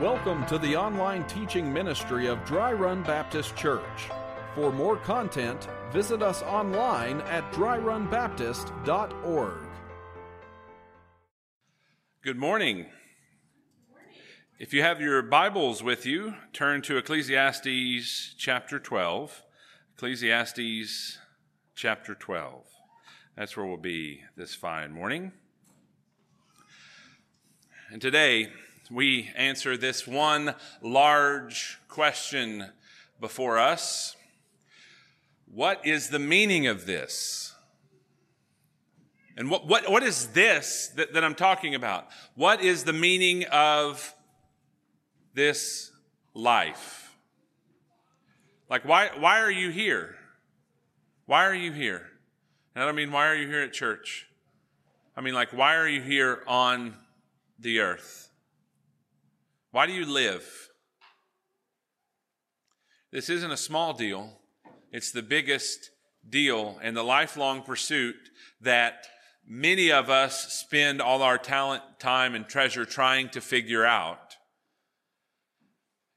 Welcome to the online teaching ministry of Dry Run Baptist Church. For more content, visit us online at dryrunbaptist.org. Good morning. If you have your Bibles with you, turn to Ecclesiastes chapter 12. Ecclesiastes chapter 12. That's where we'll be this fine morning. And today, we answer this one large question before us What is the meaning of this? And what, what, what is this that, that I'm talking about? What is the meaning of this life? Like, why, why are you here? Why are you here? And I don't mean, why are you here at church? I mean, like, why are you here on the earth? Why do you live? This isn't a small deal. It's the biggest deal and the lifelong pursuit that many of us spend all our talent, time, and treasure trying to figure out.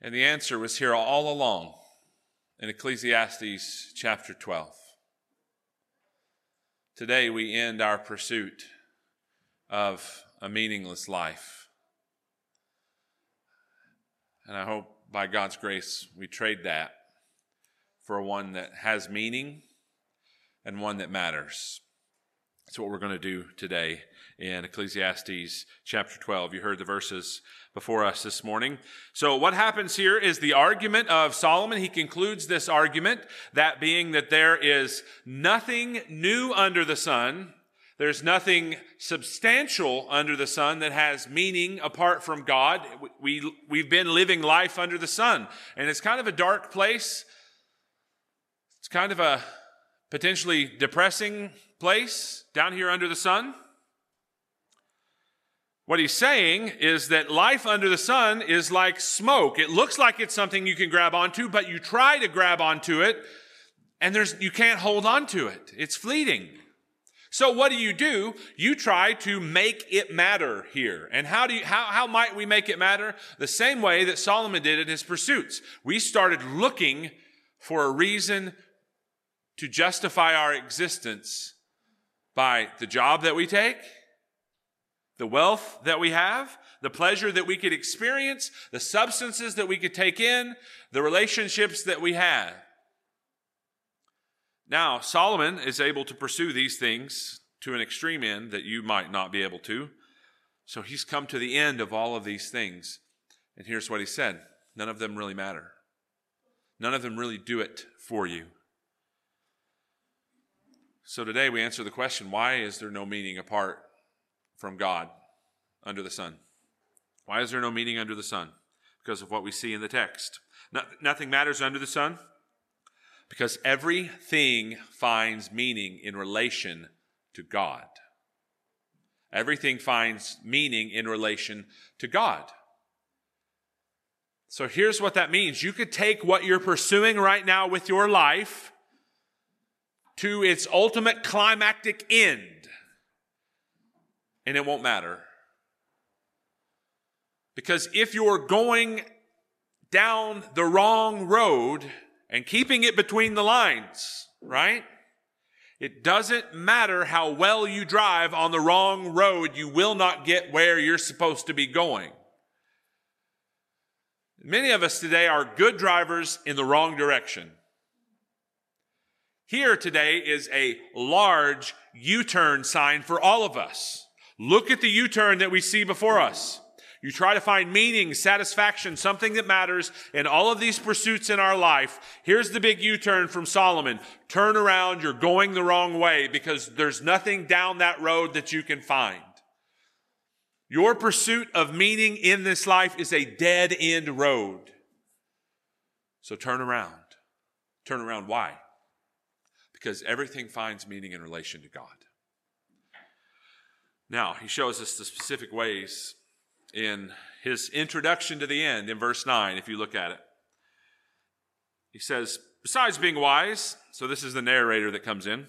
And the answer was here all along in Ecclesiastes chapter 12. Today we end our pursuit of a meaningless life. And I hope by God's grace we trade that for one that has meaning and one that matters. That's what we're going to do today in Ecclesiastes chapter 12. You heard the verses before us this morning. So what happens here is the argument of Solomon. He concludes this argument, that being that there is nothing new under the sun. There's nothing substantial under the sun that has meaning apart from God. We, we've been living life under the sun. And it's kind of a dark place. It's kind of a potentially depressing place down here under the sun. What he's saying is that life under the sun is like smoke. It looks like it's something you can grab onto, but you try to grab onto it and there's, you can't hold onto it. It's fleeting. So what do you do? You try to make it matter here. And how do you, how, how might we make it matter? The same way that Solomon did in his pursuits. We started looking for a reason to justify our existence by the job that we take, the wealth that we have, the pleasure that we could experience, the substances that we could take in, the relationships that we have. Now, Solomon is able to pursue these things to an extreme end that you might not be able to. So he's come to the end of all of these things. And here's what he said none of them really matter, none of them really do it for you. So today we answer the question why is there no meaning apart from God under the sun? Why is there no meaning under the sun? Because of what we see in the text. No, nothing matters under the sun because everything finds meaning in relation to God. Everything finds meaning in relation to God. So here's what that means. You could take what you're pursuing right now with your life to its ultimate climactic end, and it won't matter. Because if you're going down the wrong road and keeping it between the lines, right? It doesn't matter how well you drive on the wrong road, you will not get where you're supposed to be going. Many of us today are good drivers in the wrong direction. Here today is a large U-turn sign for all of us. Look at the U-turn that we see before us. You try to find meaning, satisfaction, something that matters in all of these pursuits in our life. Here's the big U-turn from Solomon. Turn around. You're going the wrong way because there's nothing down that road that you can find. Your pursuit of meaning in this life is a dead end road. So turn around. Turn around. Why? because everything finds meaning in relation to God. Now, he shows us the specific ways in his introduction to the end in verse 9, if you look at it. He says, Besides being wise, so this is the narrator that comes in,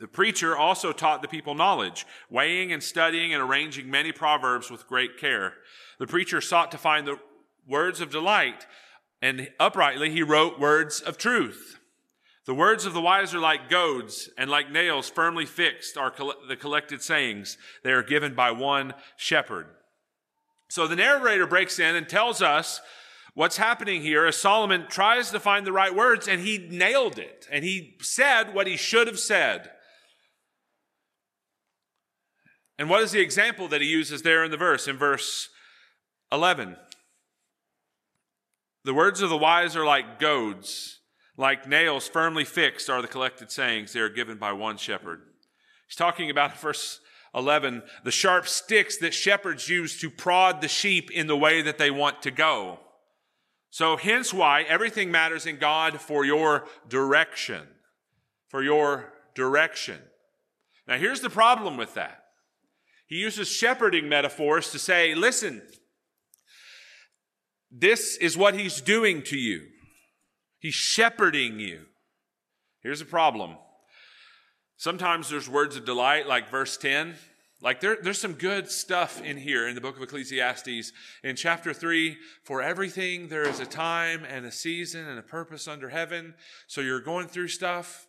the preacher also taught the people knowledge, weighing and studying and arranging many proverbs with great care. The preacher sought to find the words of delight, and uprightly he wrote words of truth. The words of the wise are like goads, and like nails firmly fixed are the collected sayings. They are given by one shepherd. So the narrator breaks in and tells us what's happening here as Solomon tries to find the right words, and he nailed it. And he said what he should have said. And what is the example that he uses there in the verse? In verse 11. The words of the wise are like goads, like nails firmly fixed are the collected sayings. They are given by one shepherd. He's talking about verse 11, the sharp sticks that shepherds use to prod the sheep in the way that they want to go. So hence why everything matters in God for your direction. For your direction. Now here's the problem with that. He uses shepherding metaphors to say, listen, this is what he's doing to you. He's shepherding you. Here's a problem. Sometimes there's words of delight, like verse 10. Like there, there's some good stuff in here in the book of Ecclesiastes. In chapter 3, for everything there is a time and a season and a purpose under heaven. So you're going through stuff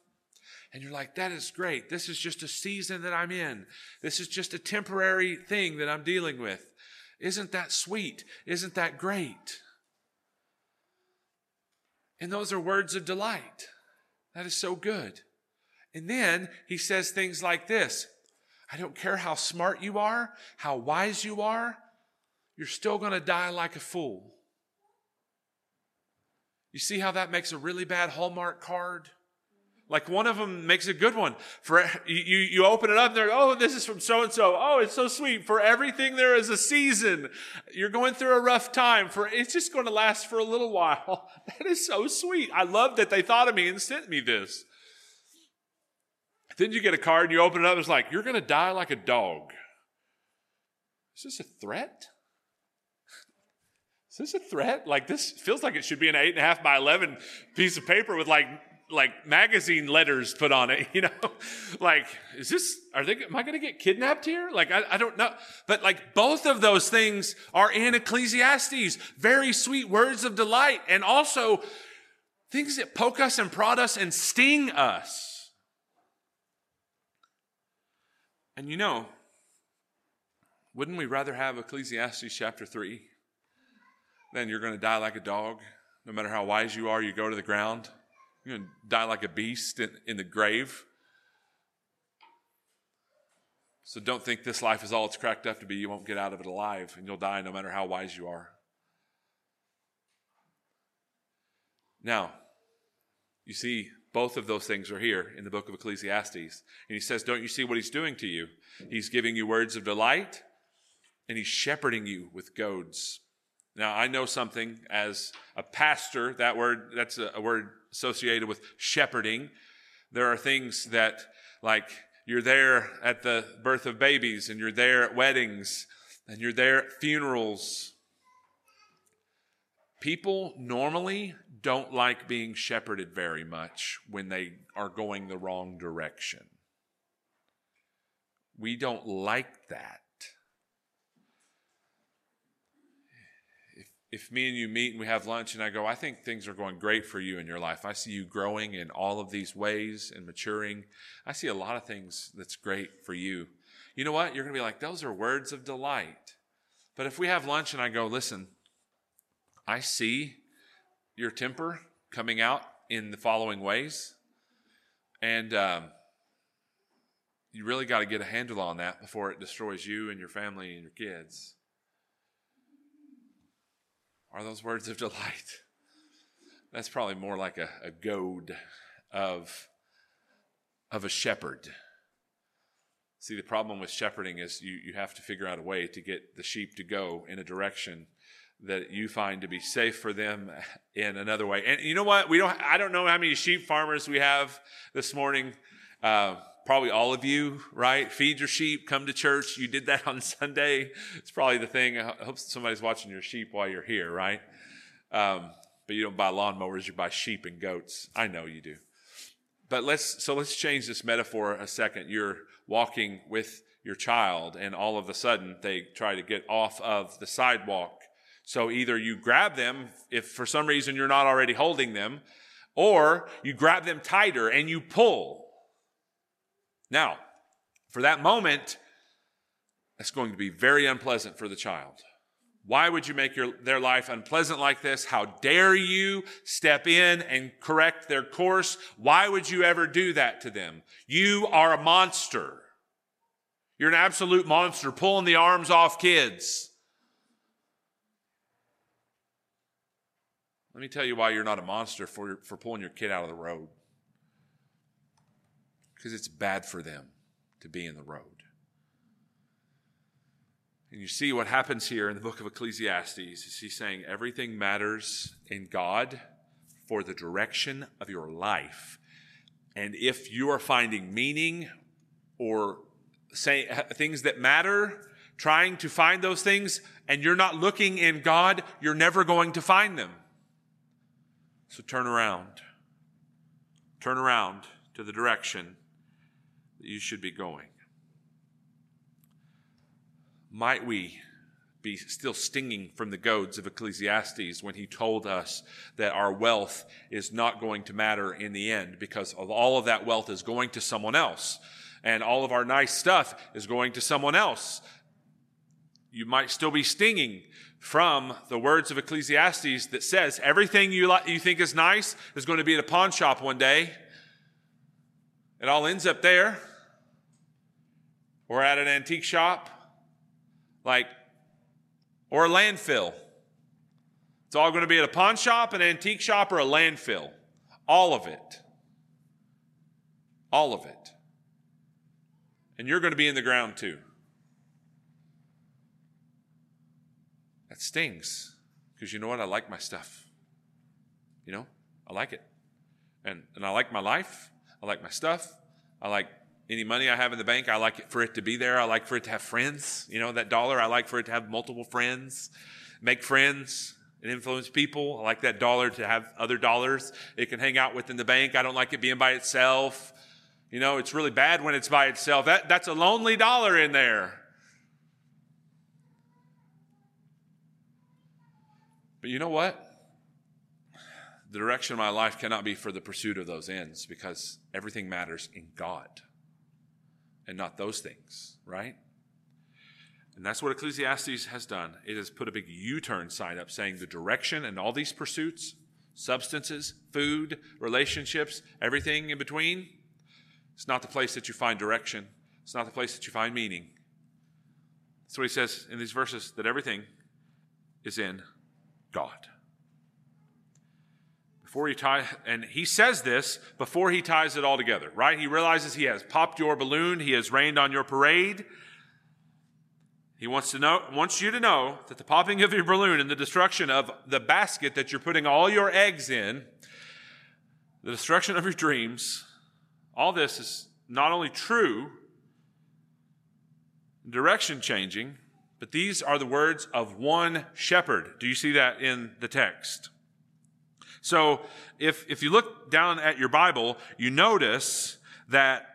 and you're like, that is great. This is just a season that I'm in. This is just a temporary thing that I'm dealing with. Isn't that sweet? Isn't that great? And those are words of delight. That is so good. And then he says things like this I don't care how smart you are, how wise you are, you're still going to die like a fool. You see how that makes a really bad Hallmark card? Like one of them makes a good one. For you, you open it up, and they're like, oh, this is from so and so. Oh, it's so sweet. For everything there is a season. You're going through a rough time. For it's just going to last for a little while. That is so sweet. I love that they thought of me and sent me this. Then you get a card and you open it up. It's like you're going to die like a dog. Is this a threat? Is this a threat? Like this feels like it should be an eight and a half by eleven piece of paper with like like magazine letters put on it, you know? like, is this, are they, am I going to get kidnapped here? Like, I, I don't know. But like both of those things are in Ecclesiastes. Very sweet words of delight and also things that poke us and prod us and sting us. And you know, wouldn't we rather have Ecclesiastes chapter 3 than you're going to die like a dog? No matter how wise you are, you go to the ground. You're going to die like a beast in, in the grave. So don't think this life is all it's cracked up to be. You won't get out of it alive, and you'll die no matter how wise you are. Now, you see, both of those things are here in the book of Ecclesiastes. And he says, Don't you see what he's doing to you? He's giving you words of delight, and he's shepherding you with goads. Now, I know something as a pastor, that word, that's a, word associated with shepherding. There are things that, like, you're there at the birth of babies, and you're there at weddings, and you're there at funerals. People normally don't like being shepherded very much when they are going the wrong direction. We don't like that. if if me and you meet and we have lunch and I go, I think things are going great for you in your life. I see you growing in all of these ways and maturing. I see a lot of things that's great for you. You know what? You're going to be like, those are words of delight. But if we have lunch and I go, listen, I see your temper coming out in the following ways. And um, you really got to get a handle on that before it destroys you and your family and your kids are those words of delight. That's probably more like a, a goad of, of a shepherd. See, the problem with shepherding is you, you have to figure out a way to get the sheep to go in a direction that you find to be safe for them in another way. And you know what? We don't. I don't know how many sheep farmers we have this morning. Uh, probably all of you, right? Feed your sheep, come to church. You did that on Sunday. It's probably the thing. I hope somebody's watching your sheep while you're here, right? Um, but you don't buy lawnmowers, you buy sheep and goats. I know you do. But let's, so let's change this metaphor a second. You're walking with your child, and all of a sudden they try to get off of the sidewalk So either you grab them if for some reason you're not already holding them, or you grab them tighter and you pull. Now, for that moment, that's going to be very unpleasant for the child. Why would you make your, their life unpleasant like this? How dare you step in and correct their course? Why would you ever do that to them? You are a monster. You're an absolute monster pulling the arms off kids. Let me tell you why you're not a monster for, for pulling your kid out of the road. Because it's bad for them to be in the road. And you see what happens here in the book of Ecclesiastes is he's saying everything matters in God for the direction of your life. And if you are finding meaning or say things that matter, trying to find those things, and you're not looking in God, you're never going to find them. So turn around. Turn around to the direction that you should be going. Might we be still stinging from the goads of Ecclesiastes when he told us that our wealth is not going to matter in the end because of all of that wealth is going to someone else and all of our nice stuff is going to someone else. You might still be stinging from the words of Ecclesiastes that says everything you, like, you think is nice is going to be at a pawn shop one day. It all ends up there or at an antique shop, like, or a landfill. It's all going to be at a pawn shop, an antique shop, or a landfill. All of it. All of it. And you're going to be in the ground too. That stings. Because you know what? I like my stuff. You know, I like it. And, and I like my life. I like my stuff. I like any money I have in the bank. I like it for it to be there. I like for it to have friends. You know, that dollar, I like for it to have multiple friends, make friends, and influence people. I like that dollar to have other dollars it can hang out with in the bank. I don't like it being by itself. You know, it's really bad when it's by itself. That, that's a lonely dollar in there. But you know what? The direction of my life cannot be for the pursuit of those ends because everything matters in God and not those things, right? And that's what Ecclesiastes has done. It has put a big U turn sign up saying the direction and all these pursuits, substances, food, relationships, everything in between, it's not the place that you find direction. It's not the place that you find meaning. That's what he says in these verses that everything is in God. Before he ties, and he says this before he ties it all together, right? He realizes he has popped your balloon, he has rained on your parade. He wants to know, wants you to know that the popping of your balloon and the destruction of the basket that you're putting all your eggs in, the destruction of your dreams, all this is not only true, direction changing, but these are the words of one shepherd. Do you see that in the text? So if, if you look down at your Bible, you notice that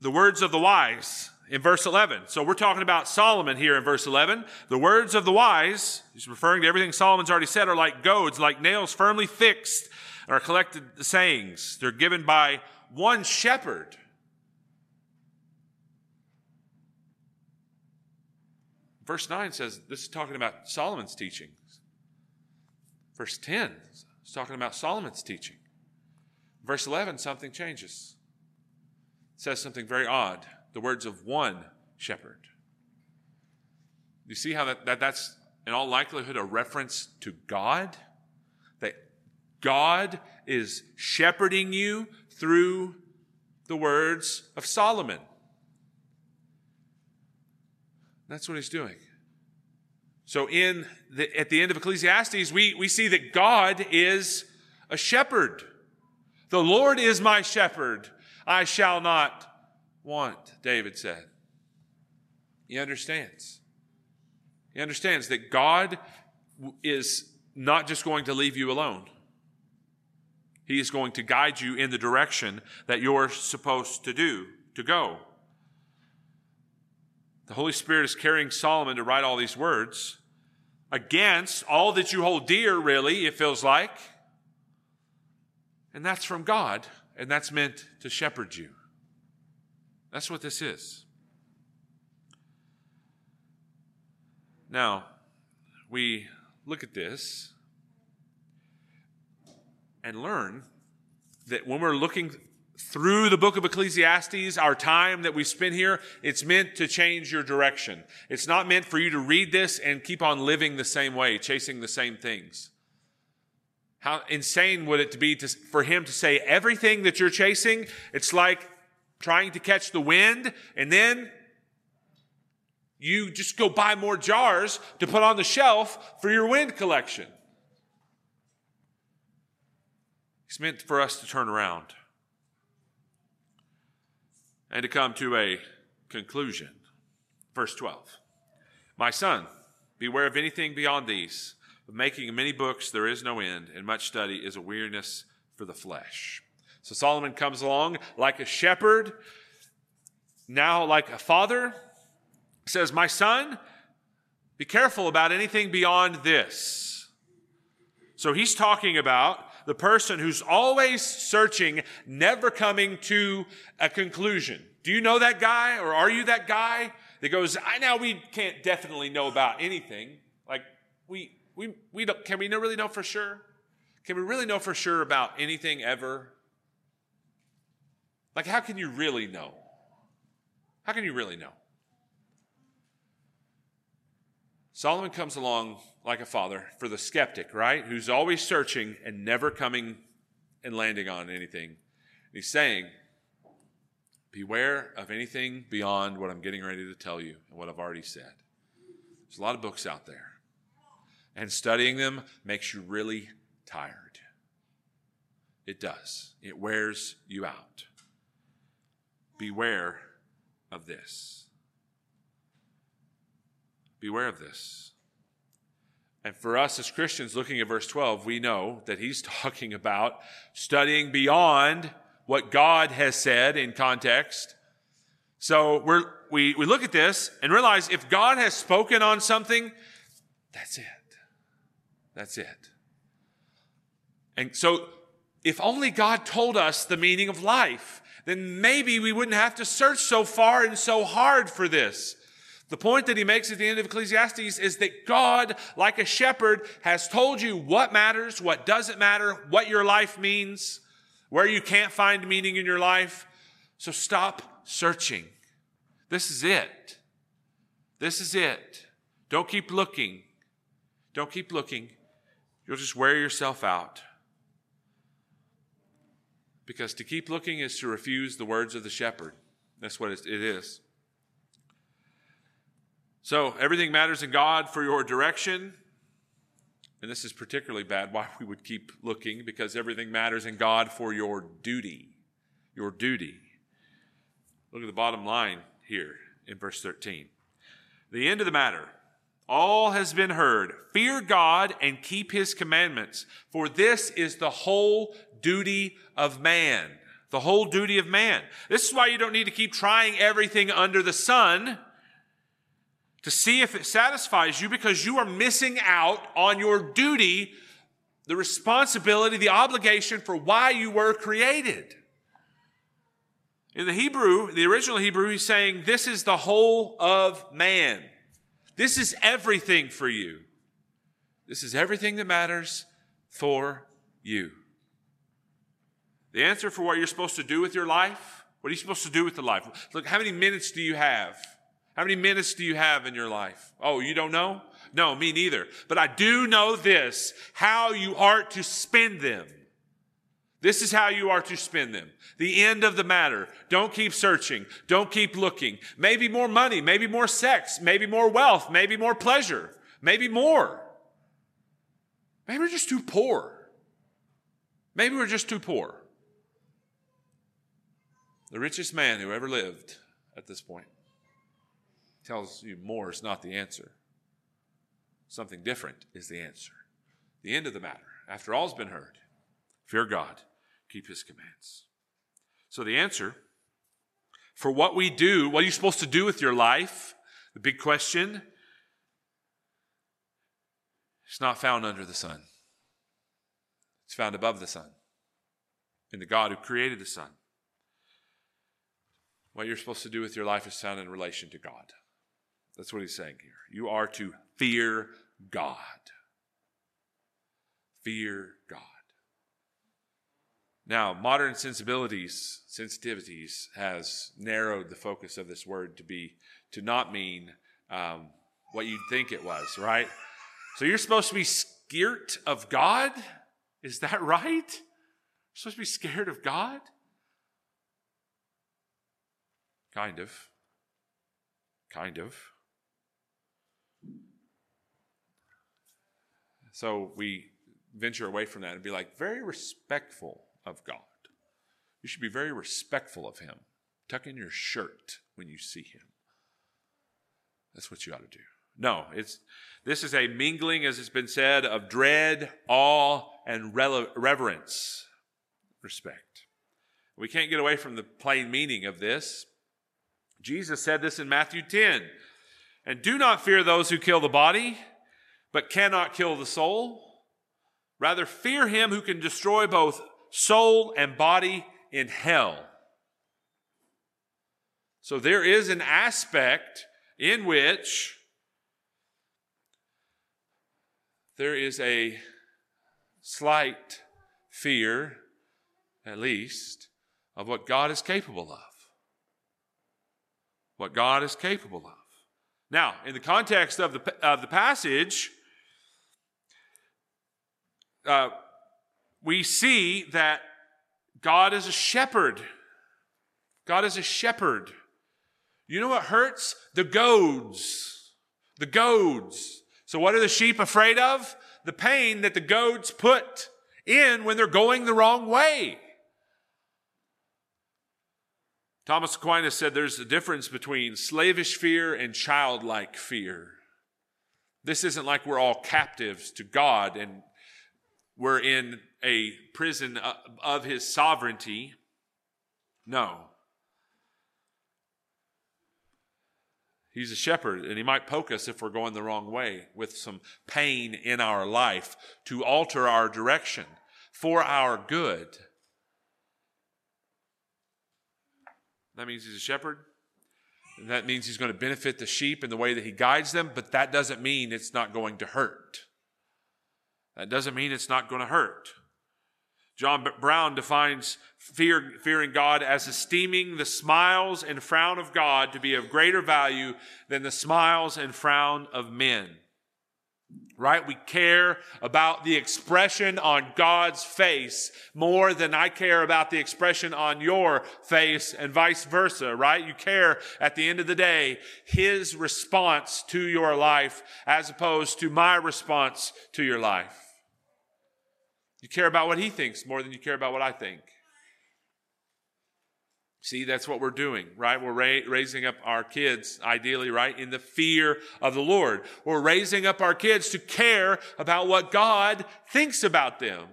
the words of the wise in verse 11. So we're talking about Solomon here in verse 11. The words of the wise, he's referring to everything Solomon's already said, are like goads, like nails firmly fixed, are collected sayings. They're given by one shepherd. Verse 9 says this is talking about Solomon's teachings. Verse 10 is talking about Solomon's teaching. Verse 11, something changes. It says something very odd the words of one shepherd. You see how that, that that's in all likelihood a reference to God? That God is shepherding you through the words of Solomon. That's what he's doing. So in the, at the end of Ecclesiastes, we, we see that God is a shepherd. The Lord is my shepherd. I shall not want, David said. He understands. He understands that God is not just going to leave you alone. He is going to guide you in the direction that you're supposed to do, to go. The Holy Spirit is carrying Solomon to write all these words. against all that you hold dear, really, it feels like. And that's from God, and that's meant to shepherd you. That's what this is. Now, we look at this and learn that when we're looking through the book of Ecclesiastes, our time that we spend here, it's meant to change your direction. It's not meant for you to read this and keep on living the same way, chasing the same things. How insane would it be to, for him to say everything that you're chasing, it's like trying to catch the wind and then you just go buy more jars to put on the shelf for your wind collection. It's meant for us to turn around and to come to a conclusion. Verse 12 My son, beware of anything beyond these. Of making many books there is no end, and much study is a weariness for the flesh. So Solomon comes along like a shepherd, now like a father, says, My son, be careful about anything beyond this. So he's talking about the person who's always searching, never coming to a conclusion. Do you know that guy or are you that guy that goes, I now we can't definitely know about anything. Like we, we, we don't, can we really know for sure? Can we really know for sure about anything ever? Like how can you really know? How can you really know? Solomon comes along like a father for the skeptic, right? Who's always searching and never coming and landing on anything. he's saying, Beware of anything beyond what I'm getting ready to tell you and what I've already said. There's a lot of books out there, and studying them makes you really tired. It does, it wears you out. Beware of this. Beware of this. And for us as Christians, looking at verse 12, we know that he's talking about studying beyond what God has said in context. So we, we look at this and realize if God has spoken on something, that's it. That's it. And so if only God told us the meaning of life, then maybe we wouldn't have to search so far and so hard for this. The point that he makes at the end of Ecclesiastes is that God, like a shepherd, has told you what matters, what doesn't matter, what your life means, where you can't find meaning in your life. So stop searching. This is it. This is it. Don't keep looking. Don't keep looking. You'll just wear yourself out. Because to keep looking is to refuse the words of the shepherd. That's what it is. So everything matters in God for your direction. And this is particularly bad why we would keep looking because everything matters in God for your duty. Your duty. Look at the bottom line here in verse 13. The end of the matter. All has been heard. Fear God and keep his commandments, for this is the whole duty of man. The whole duty of man. This is why you don't need to keep trying everything under the sun to see if it satisfies you because you are missing out on your duty, the responsibility, the obligation for why you were created. In the Hebrew, the original Hebrew, he's saying, This is the whole of man. This is everything for you. This is everything that matters for you. The answer for what you're supposed to do with your life, what are you supposed to do with the life? Look, how many minutes do you have? How many minutes do you have in your life? Oh, you don't know? No, me neither. But I do know this, how you are to spend them. This is how you are to spend them. The end of the matter. Don't keep searching. Don't keep looking. Maybe more money, maybe more sex, maybe more wealth, maybe more pleasure, maybe more. Maybe we're just too poor. Maybe we're just too poor. The richest man who ever lived at this point tells you more is not the answer. Something different is the answer. The end of the matter, after all's been heard, fear God, keep his commands. So the answer for what we do, what are you supposed to do with your life? The big question. It's not found under the sun, it's found above the sun in the God who created the sun. What you're supposed to do with your life is found in relation to God. That's what he's saying here. You are to fear God. Fear God. Now, modern sensibilities, sensitivities, has narrowed the focus of this word to be to not mean um, what you'd think it was, right? So you're supposed to be scared of God? Is that right? You're supposed to be scared of God? Kind of. Kind of. So we venture away from that and be like, very respectful of God. You should be very respectful of Him. Tuck in your shirt when you see Him. That's what you ought to do. No, it's this is a mingling, as it's been said, of dread, awe, and reverence, respect. We can't get away from the plain meaning of this. Jesus said this in Matthew 10 And do not fear those who kill the body, but cannot kill the soul. Rather, fear him who can destroy both soul and body in hell. So there is an aspect in which there is a slight fear, at least, of what God is capable of what God is capable of. Now, in the context of the, of the passage, uh, we see that God is a shepherd. God is a shepherd. You know what hurts? The goads. The goads. So, what are the sheep afraid of? The pain that the goads put in when they're going the wrong way. Thomas Aquinas said there's a difference between slavish fear and childlike fear. This isn't like we're all captives to God and we're in a prison uh, of his sovereignty. No. He's a shepherd, and he might poke us if we're going the wrong way with some pain in our life to alter our direction for our good. That means he's a shepherd. And that means he's going to benefit the sheep in the way that he guides them, but that doesn't mean it's not going to hurt. That doesn't mean it's not going to hurt. John Brown defines fear, fearing God as esteeming the smiles and frown of God to be of greater value than the smiles and frown of men right? We care about the expression on God's face more than I care about the expression on your face and vice versa, right? You care at the end of the day, His response to your life as opposed to my response to your life. You care about what He thinks more than you care about what I think. See, that's what we're doing, right? We're ra- raising up our kids, ideally, right, in the fear of the Lord. We're raising up our kids to care about what God thinks about them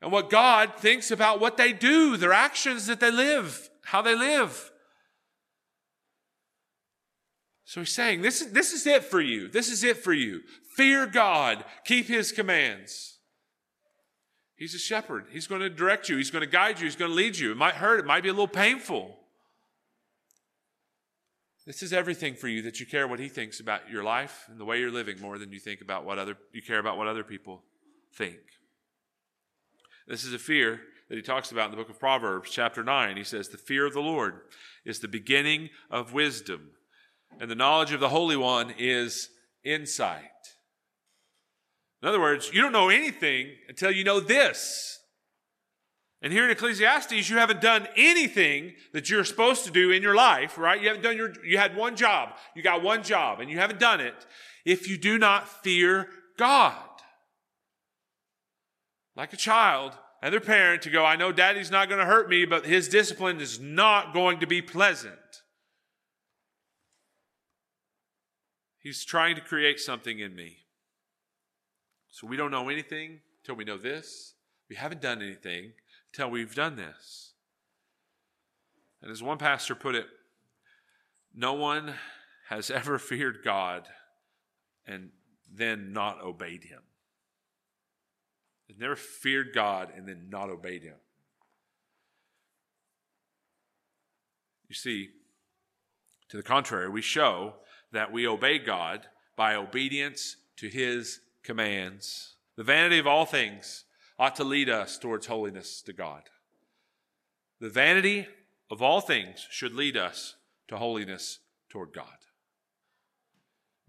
and what God thinks about what they do, their actions that they live, how they live. So he's saying, this is, this is it for you. This is it for you. Fear God. Keep his commands. He's a shepherd. He's going to direct you. He's going to guide you. He's going to lead you. It might hurt. It might be a little painful. This is everything for you that you care what he thinks about your life and the way you're living more than you think about what other you care about what other people think. This is a fear that he talks about in the book of Proverbs, chapter 9. He says, The fear of the Lord is the beginning of wisdom, and the knowledge of the Holy One is insight. In other words, you don't know anything until you know this. And here in Ecclesiastes, you haven't done anything that you're supposed to do in your life, right? You haven't done your, you had one job. You got one job and you haven't done it if you do not fear God. Like a child and their parent to go, I know daddy's not going to hurt me, but his discipline is not going to be pleasant. He's trying to create something in me. So we don't know anything until we know this. We haven't done anything until we've done this. And as one pastor put it, no one has ever feared God and then not obeyed him. They've never feared God and then not obeyed him. You see, to the contrary, we show that we obey God by obedience to his commands. The vanity of all things ought to lead us towards holiness to God. The vanity of all things should lead us to holiness toward God.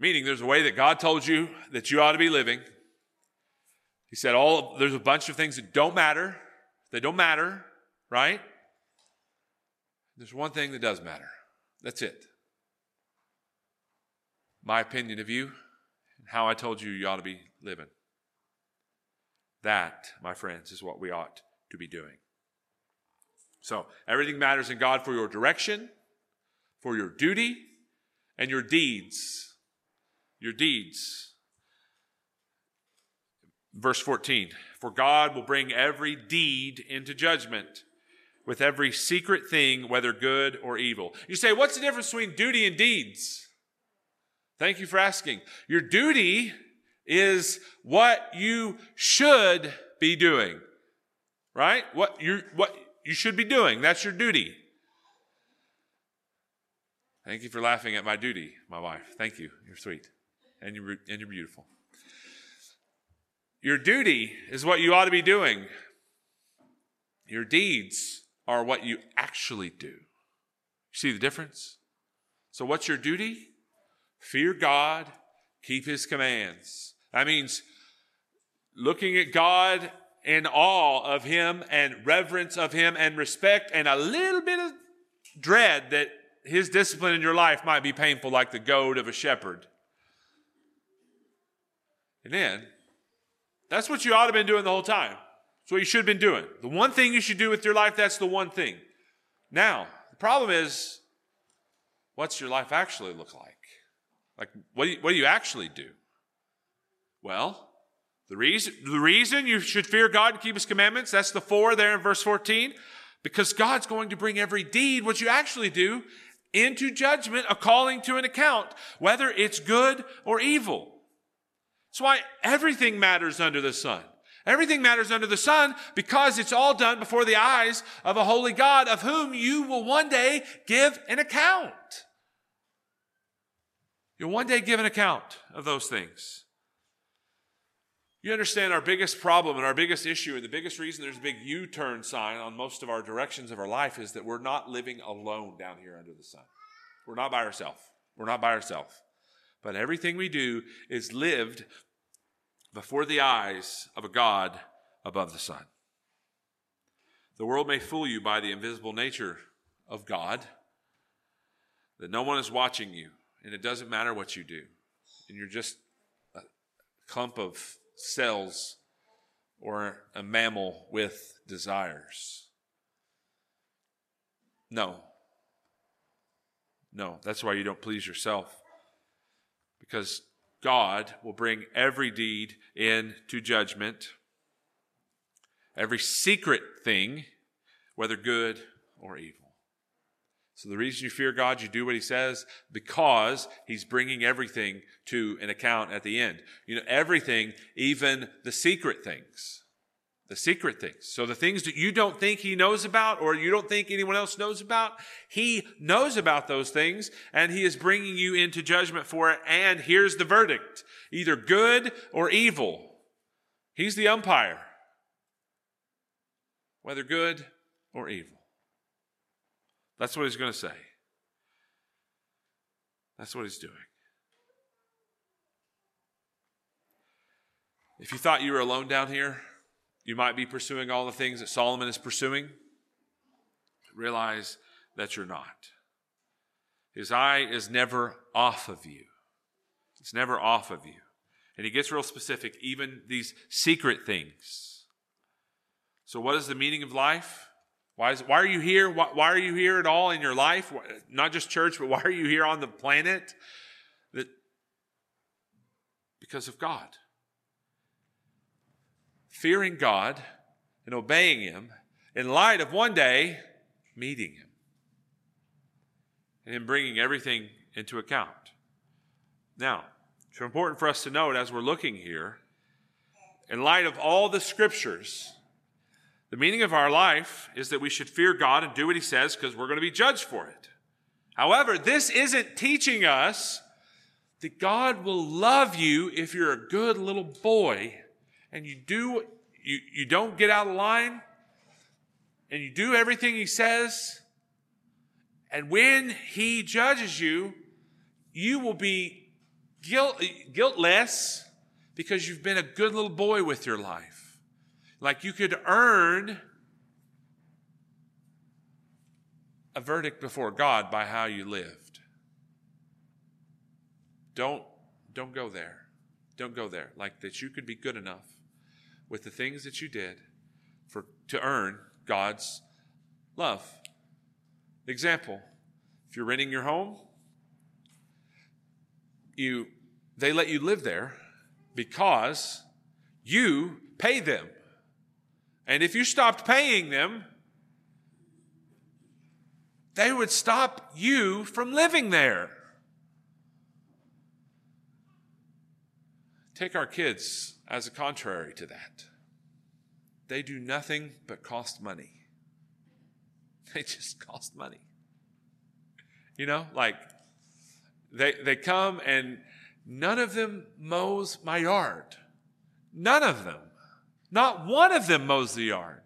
Meaning, there's a way that God told you that you ought to be living. He said, all there's a bunch of things that don't matter. They don't matter, right? There's one thing that does matter. That's it. My opinion of you how I told you you ought to be living. That, my friends, is what we ought to be doing. So, everything matters in God for your direction, for your duty, and your deeds. Your deeds. Verse 14 For God will bring every deed into judgment with every secret thing, whether good or evil. You say, What's the difference between duty and deeds? Thank you for asking. Your duty is what you should be doing. Right? What you what you should be doing. That's your duty. Thank you for laughing at my duty, my wife. Thank you. You're sweet. And you're, and you're beautiful. Your duty is what you ought to be doing. Your deeds are what you actually do. See the difference? So, what's your duty? Fear God, keep His commands. That means looking at God in awe of Him and reverence of Him and respect and a little bit of dread that His discipline in your life might be painful, like the goad of a shepherd. And then, that's what you ought to have been doing the whole time. That's what you should have been doing. The one thing you should do with your life, that's the one thing. Now, the problem is, what's your life actually look like? Like, what do you, what do you actually do? Well, the reason, the reason you should fear God and keep his commandments, that's the for there in verse 14, because God's going to bring every deed, what you actually do, into judgment, a calling to an account, whether it's good or evil. That's why everything matters under the sun. Everything matters under the sun because it's all done before the eyes of a holy God of whom you will one day give an account. You'll one day give an account of those things. You understand our biggest problem and our biggest issue, and the biggest reason there's a big U turn sign on most of our directions of our life is that we're not living alone down here under the sun. We're not by ourselves. We're not by ourselves. But everything we do is lived before the eyes of a God above the sun. The world may fool you by the invisible nature of God, that no one is watching you, and it doesn't matter what you do, and you're just a clump of cells or a mammal with desires. No. No, that's why you don't please yourself. Because God will bring every deed into judgment, every secret thing, whether good or evil. So the reason you fear God, you do what he says because he's bringing everything to an account at the end. You know, everything, even the secret things. The secret things. So the things that you don't think he knows about or you don't think anyone else knows about, he knows about those things and he is bringing you into judgment for it. And here's the verdict. Either good or evil. He's the umpire. Whether good or evil. That's what he's going to say. That's what he's doing. If you thought you were alone down here, you might be pursuing all the things that Solomon is pursuing. Realize that you're not. His eye is never off of you. It's never off of you. And he gets real specific, even these secret things. So, what is the meaning of life? Why, is, why are you here? Why, why, are you here at all in your life? Not just church, but why are you here on the planet? That, because of God. Fearing God and obeying Him in light of one day meeting Him and Him bringing everything into account. Now, it's important for us to note as we're looking here, in light of all the scriptures, the meaning of our life is that we should fear God and do what He says because we're going to be judged for it. However, this isn't teaching us that God will love you if you're a good little boy and you do you, you don't get out of line and you do everything he says and when he judges you you will be guilt, guiltless because you've been a good little boy with your life like you could earn a verdict before God by how you lived. Don't, don't go there. Don't go there. Like that you could be good enough with the things that you did for, to earn God's love. Example, if you're renting your home, you, they let you live there because you pay them. And if you stopped paying them, they would stop you from living there. Take our kids as a contrary to that. They do nothing but cost money. They just cost money. You know, like they, they come and none of them mows my yard. None of them. Not one of them mows the yard.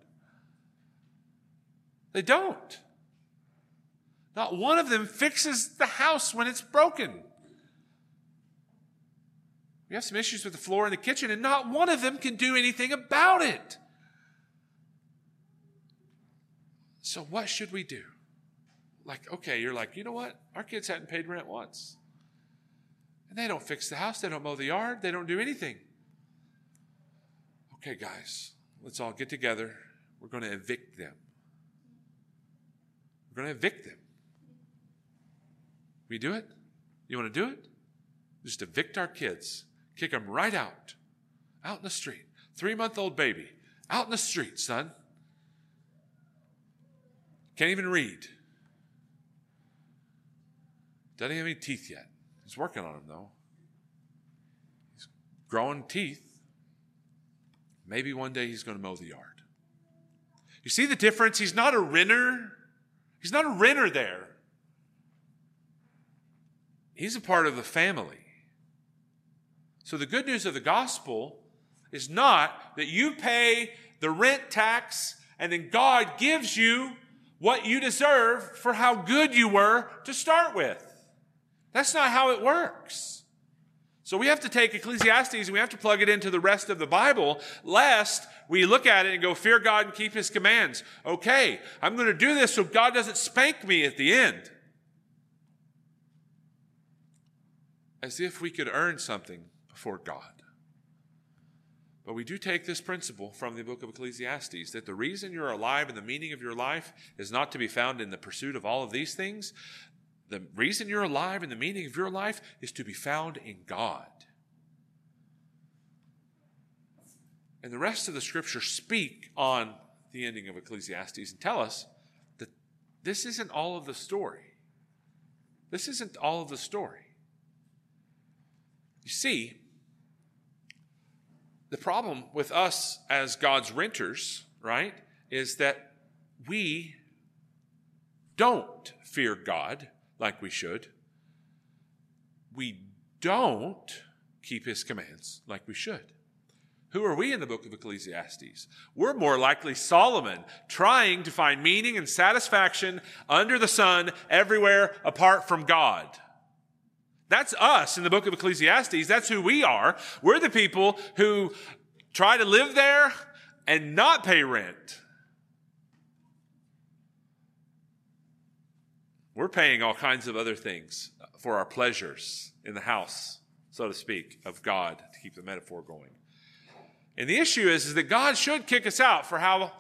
They don't. Not one of them fixes the house when it's broken. We have some issues with the floor in the kitchen, and not one of them can do anything about it. So, what should we do? Like, okay, you're like, you know what? Our kids hadn't paid rent once. And they don't fix the house, they don't mow the yard, they don't do anything. Okay, guys, let's all get together. We're going to evict them. We're going to evict them. We do it? You want to do it? Just evict our kids, kick them right out, out in the street. Three month old baby, out in the street, son. Can't even read. Doesn't have any teeth yet. He's working on them, though. He's growing teeth. Maybe one day he's going to mow the yard. You see the difference? He's not a renter. He's not a renter there. He's a part of the family. So the good news of the gospel is not that you pay the rent tax and then God gives you what you deserve for how good you were to start with. That's not how it works. So we have to take Ecclesiastes and we have to plug it into the rest of the Bible, lest we look at it and go, fear God and keep his commands. Okay, I'm going to do this so God doesn't spank me at the end. as if we could earn something before God. But we do take this principle from the book of Ecclesiastes that the reason you're alive and the meaning of your life is not to be found in the pursuit of all of these things. The reason you're alive and the meaning of your life is to be found in God. And the rest of the scriptures speak on the ending of Ecclesiastes and tell us that this isn't all of the story. This isn't all of the story. You see, the problem with us as God's renters, right, is that we don't fear God like we should. We don't keep his commands like we should. Who are we in the book of Ecclesiastes? We're more likely Solomon, trying to find meaning and satisfaction under the sun everywhere apart from God. That's us in the book of Ecclesiastes. That's who we are. We're the people who try to live there and not pay rent. We're paying all kinds of other things for our pleasures in the house, so to speak, of God, to keep the metaphor going. And the issue is, is that God should kick us out for how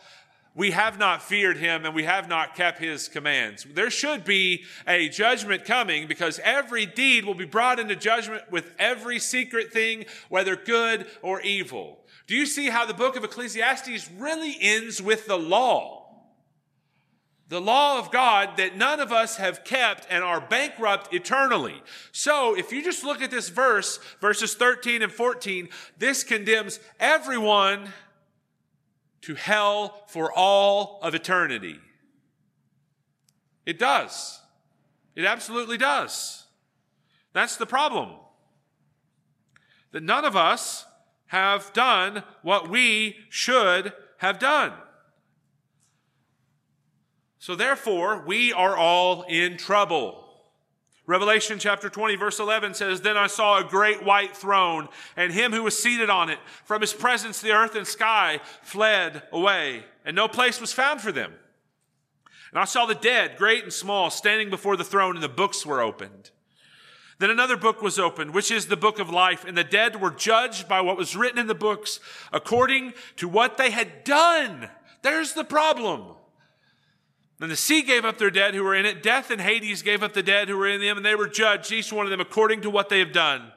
we have not feared him and we have not kept his commands. There should be a judgment coming because every deed will be brought into judgment with every secret thing, whether good or evil. Do you see how the book of Ecclesiastes really ends with the law? The law of God that none of us have kept and are bankrupt eternally. So if you just look at this verse, verses 13 and 14, this condemns everyone to hell for all of eternity. It does. It absolutely does. That's the problem. That none of us have done what we should have done. So therefore, we are all in trouble. Revelation chapter 20 verse 11 says, Then I saw a great white throne and him who was seated on it. From his presence, the earth and sky fled away and no place was found for them. And I saw the dead, great and small, standing before the throne and the books were opened. Then another book was opened, which is the book of life, and the dead were judged by what was written in the books according to what they had done. There's the problem. Then the sea gave up their dead who were in it. Death and Hades gave up the dead who were in them, and they were judged, each one of them according to what they have done.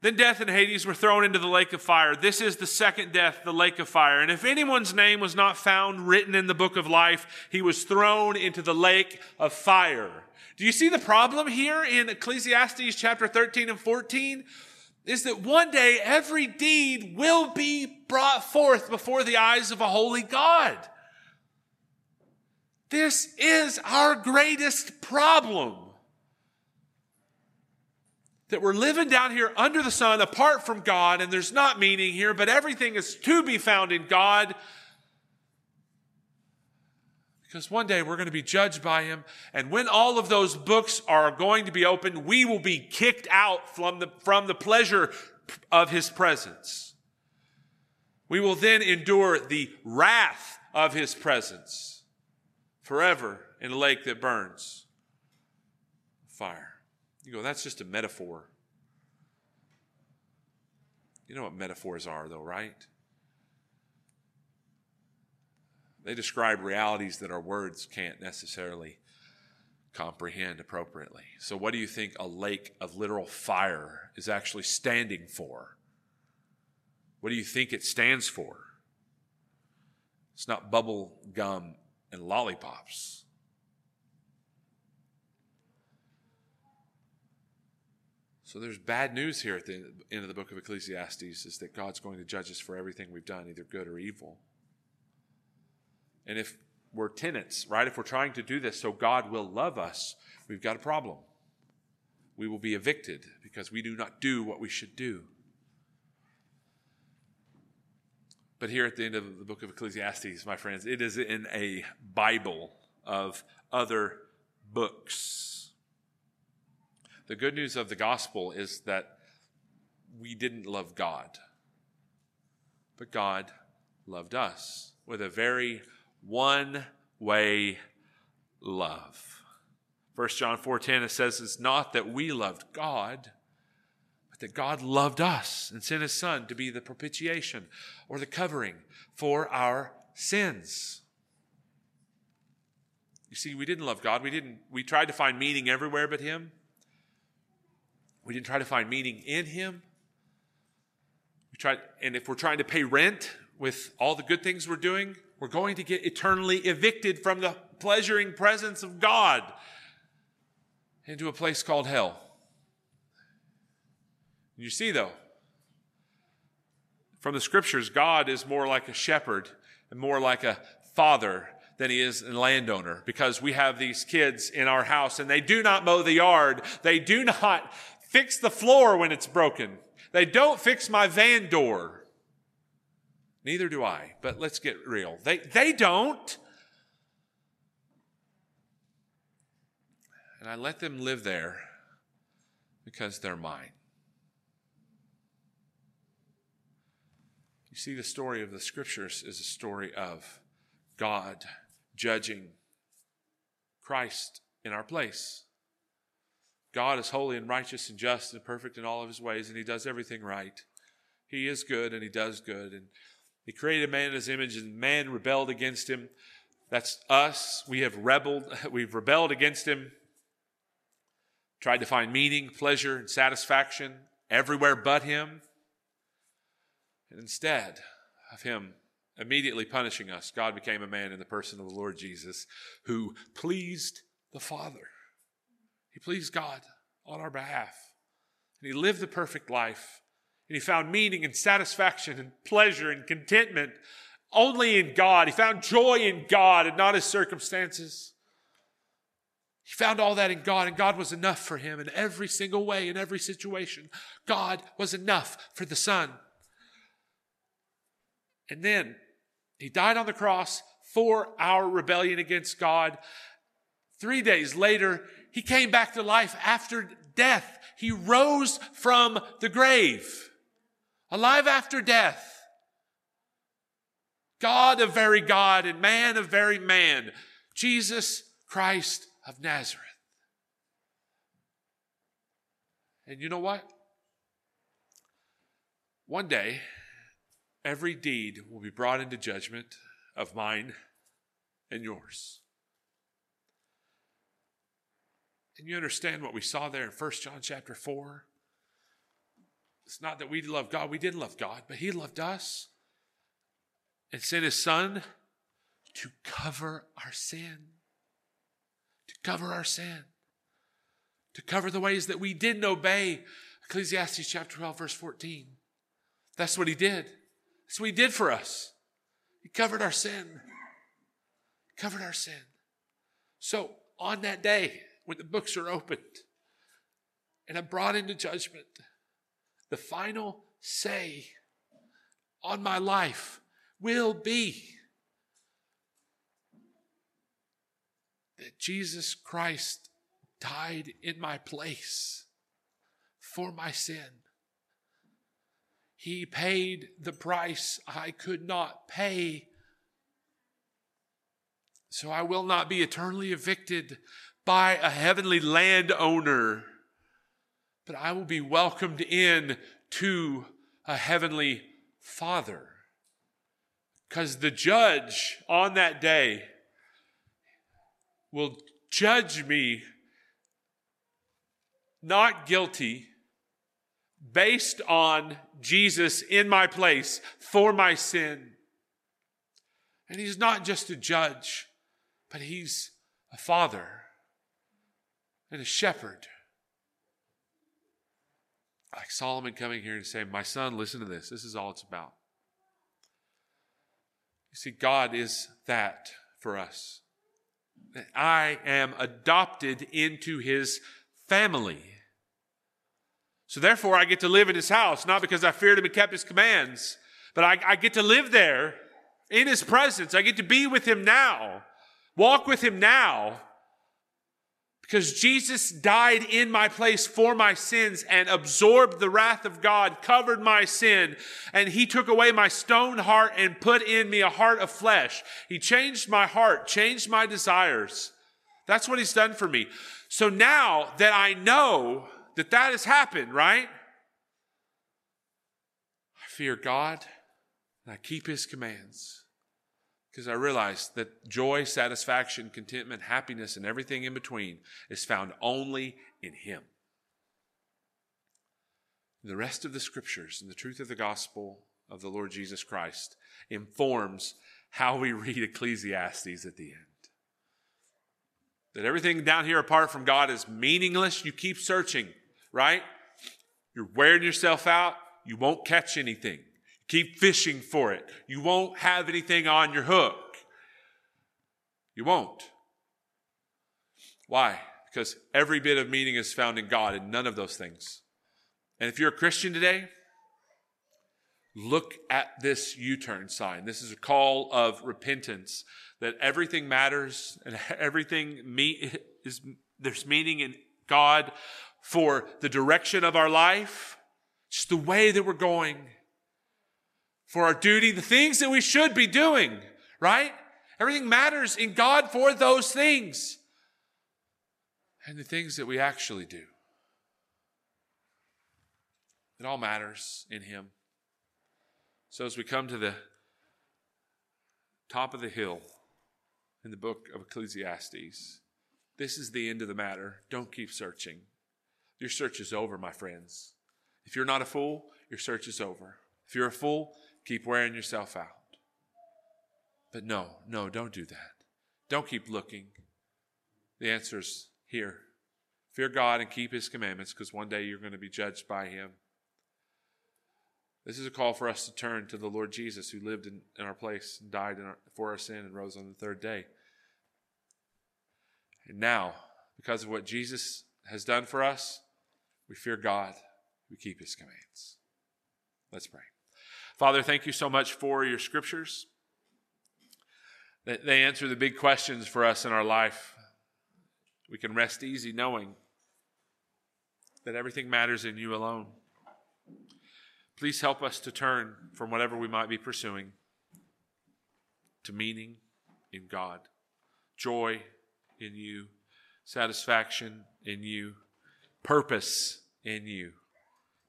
Then death and Hades were thrown into the lake of fire. This is the second death, the lake of fire. And if anyone's name was not found written in the book of life, he was thrown into the lake of fire. Do you see the problem here in Ecclesiastes chapter 13 and 14? Is that one day every deed will be brought forth before the eyes of a holy God. This is our greatest problem. That we're living down here under the sun apart from God, and there's not meaning here, but everything is to be found in God. Because one day we're going to be judged by Him, and when all of those books are going to be opened, we will be kicked out from the, from the pleasure of His presence. We will then endure the wrath of His presence forever in a lake that burns fire. You go, that's just a metaphor. You know what metaphors are, though, right? They describe realities that our words can't necessarily comprehend appropriately. So, what do you think a lake of literal fire is actually standing for? What do you think it stands for? It's not bubble gum and lollipops. So there's bad news here at the end of the book of Ecclesiastes is that God's going to judge us for everything we've done, either good or evil. And if we're tenants, right? If we're trying to do this so God will love us, we've got a problem. We will be evicted because we do not do what we should do. But here at the end of the book of Ecclesiastes, my friends, it is in a Bible of other books. The good news of the gospel is that we didn't love God, but God loved us with a very one way love. 1 John 4:10 it says it's not that we loved God that God loved us and sent his son to be the propitiation or the covering for our sins. You see, we didn't love God. We didn't, we tried to find meaning everywhere but him. We didn't try to find meaning in him. We tried, and if we're trying to pay rent with all the good things we're doing, we're going to get eternally evicted from the pleasuring presence of God into a place called hell. You see, though, from the scriptures, God is more like a shepherd and more like a father than he is a landowner because we have these kids in our house and they do not mow the yard. They do not fix the floor when it's broken. They don't fix my van door. Neither do I, but let's get real. They, they don't. And I let them live there because they're mine. You see, the story of the scriptures is a story of God judging Christ in our place. God is holy and righteous and just and perfect in all of his ways, and he does everything right. He is good and he does good. And he created man in his image, and man rebelled against him. That's us. We have rebelled, we've rebelled against him, tried to find meaning, pleasure, and satisfaction everywhere but him. And instead of Him immediately punishing us, God became a man in the person of the Lord Jesus who pleased the Father. He pleased God on our behalf. And he lived the perfect life. And he found meaning and satisfaction and pleasure and contentment only in God. He found joy in God and not his circumstances. He found all that in God, and God was enough for him in every single way, in every situation. God was enough for the Son. And then he died on the cross for our rebellion against God. Three days later, he came back to life after death. He rose from the grave, alive after death. God of very God and man of very man, Jesus Christ of Nazareth. And you know what? One day, every deed will be brought into judgment of mine and yours. And you understand what we saw there in 1 John chapter 4? It's not that we love God, we didn't love God, but He loved us and sent His Son to cover our sin. To cover our sin. To cover the ways that we didn't obey. Ecclesiastes chapter 12, verse 14. That's what He did. That's what He did for us. He covered our sin. He covered our sin. So on that day, when the books are opened and I'm brought into judgment, the final say on my life will be that Jesus Christ died in my place for my sin. He paid the price I could not pay. So I will not be eternally evicted by a heavenly landowner, but I will be welcomed in to a heavenly father. Because the judge on that day will judge me not guilty based on Jesus in my place for my sin. And he's not just a judge, but he's a father and a shepherd. Like Solomon coming here and saying, My son, listen to this. This is all it's about. You see, God is that for us. I am adopted into his family. So therefore, I get to live in his house, not because I feared him and kept his commands, but I, I get to live there in his presence. I get to be with him now, walk with him now, because Jesus died in my place for my sins and absorbed the wrath of God, covered my sin, and He took away my stone heart and put in me a heart of flesh. He changed my heart, changed my desires. That's what He's done for me. So now that I know that that has happened, right? I fear God and I keep His commands because I realize that joy, satisfaction, contentment, happiness, and everything in between is found only in Him. The rest of the scriptures and the truth of the gospel of the Lord Jesus Christ informs how we read Ecclesiastes at the end. That everything down here apart from God is meaningless. You keep searching, right? You're wearing yourself out. You won't catch anything. Keep fishing for it. You won't have anything on your hook. You won't. Why? Because every bit of meaning is found in God and none of those things. And if you're a Christian today, look at this U turn sign. This is a call of repentance that everything matters and everything me- is, there's meaning in God for the direction of our life, just the way that we're going for our duty, the things that we should be doing, right? Everything matters in God for those things and the things that we actually do. It all matters in Him. So as we come to the top of the hill in the book of Ecclesiastes, this is the end of the matter. Don't keep searching. Your search is over, my friends. If you're not a fool, your search is over. If you're a fool, Keep wearing yourself out. But no, no, don't do that. Don't keep looking. The answer's here. Fear God and keep his commandments because one day you're going to be judged by him. This is a call for us to turn to the Lord Jesus who lived in, in our place and died our, for our sin and rose on the third day. And now, because of what Jesus has done for us, we fear God, we keep his commands. Let's pray. Father, thank you so much for your scriptures. They answer the big questions for us in our life. We can rest easy knowing that everything matters in you alone. Please help us to turn from whatever we might be pursuing to meaning in God, joy in you, satisfaction in you, purpose in you.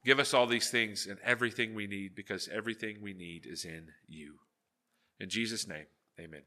Give us all these things and everything we need because everything we need is in you. In Jesus' name, amen.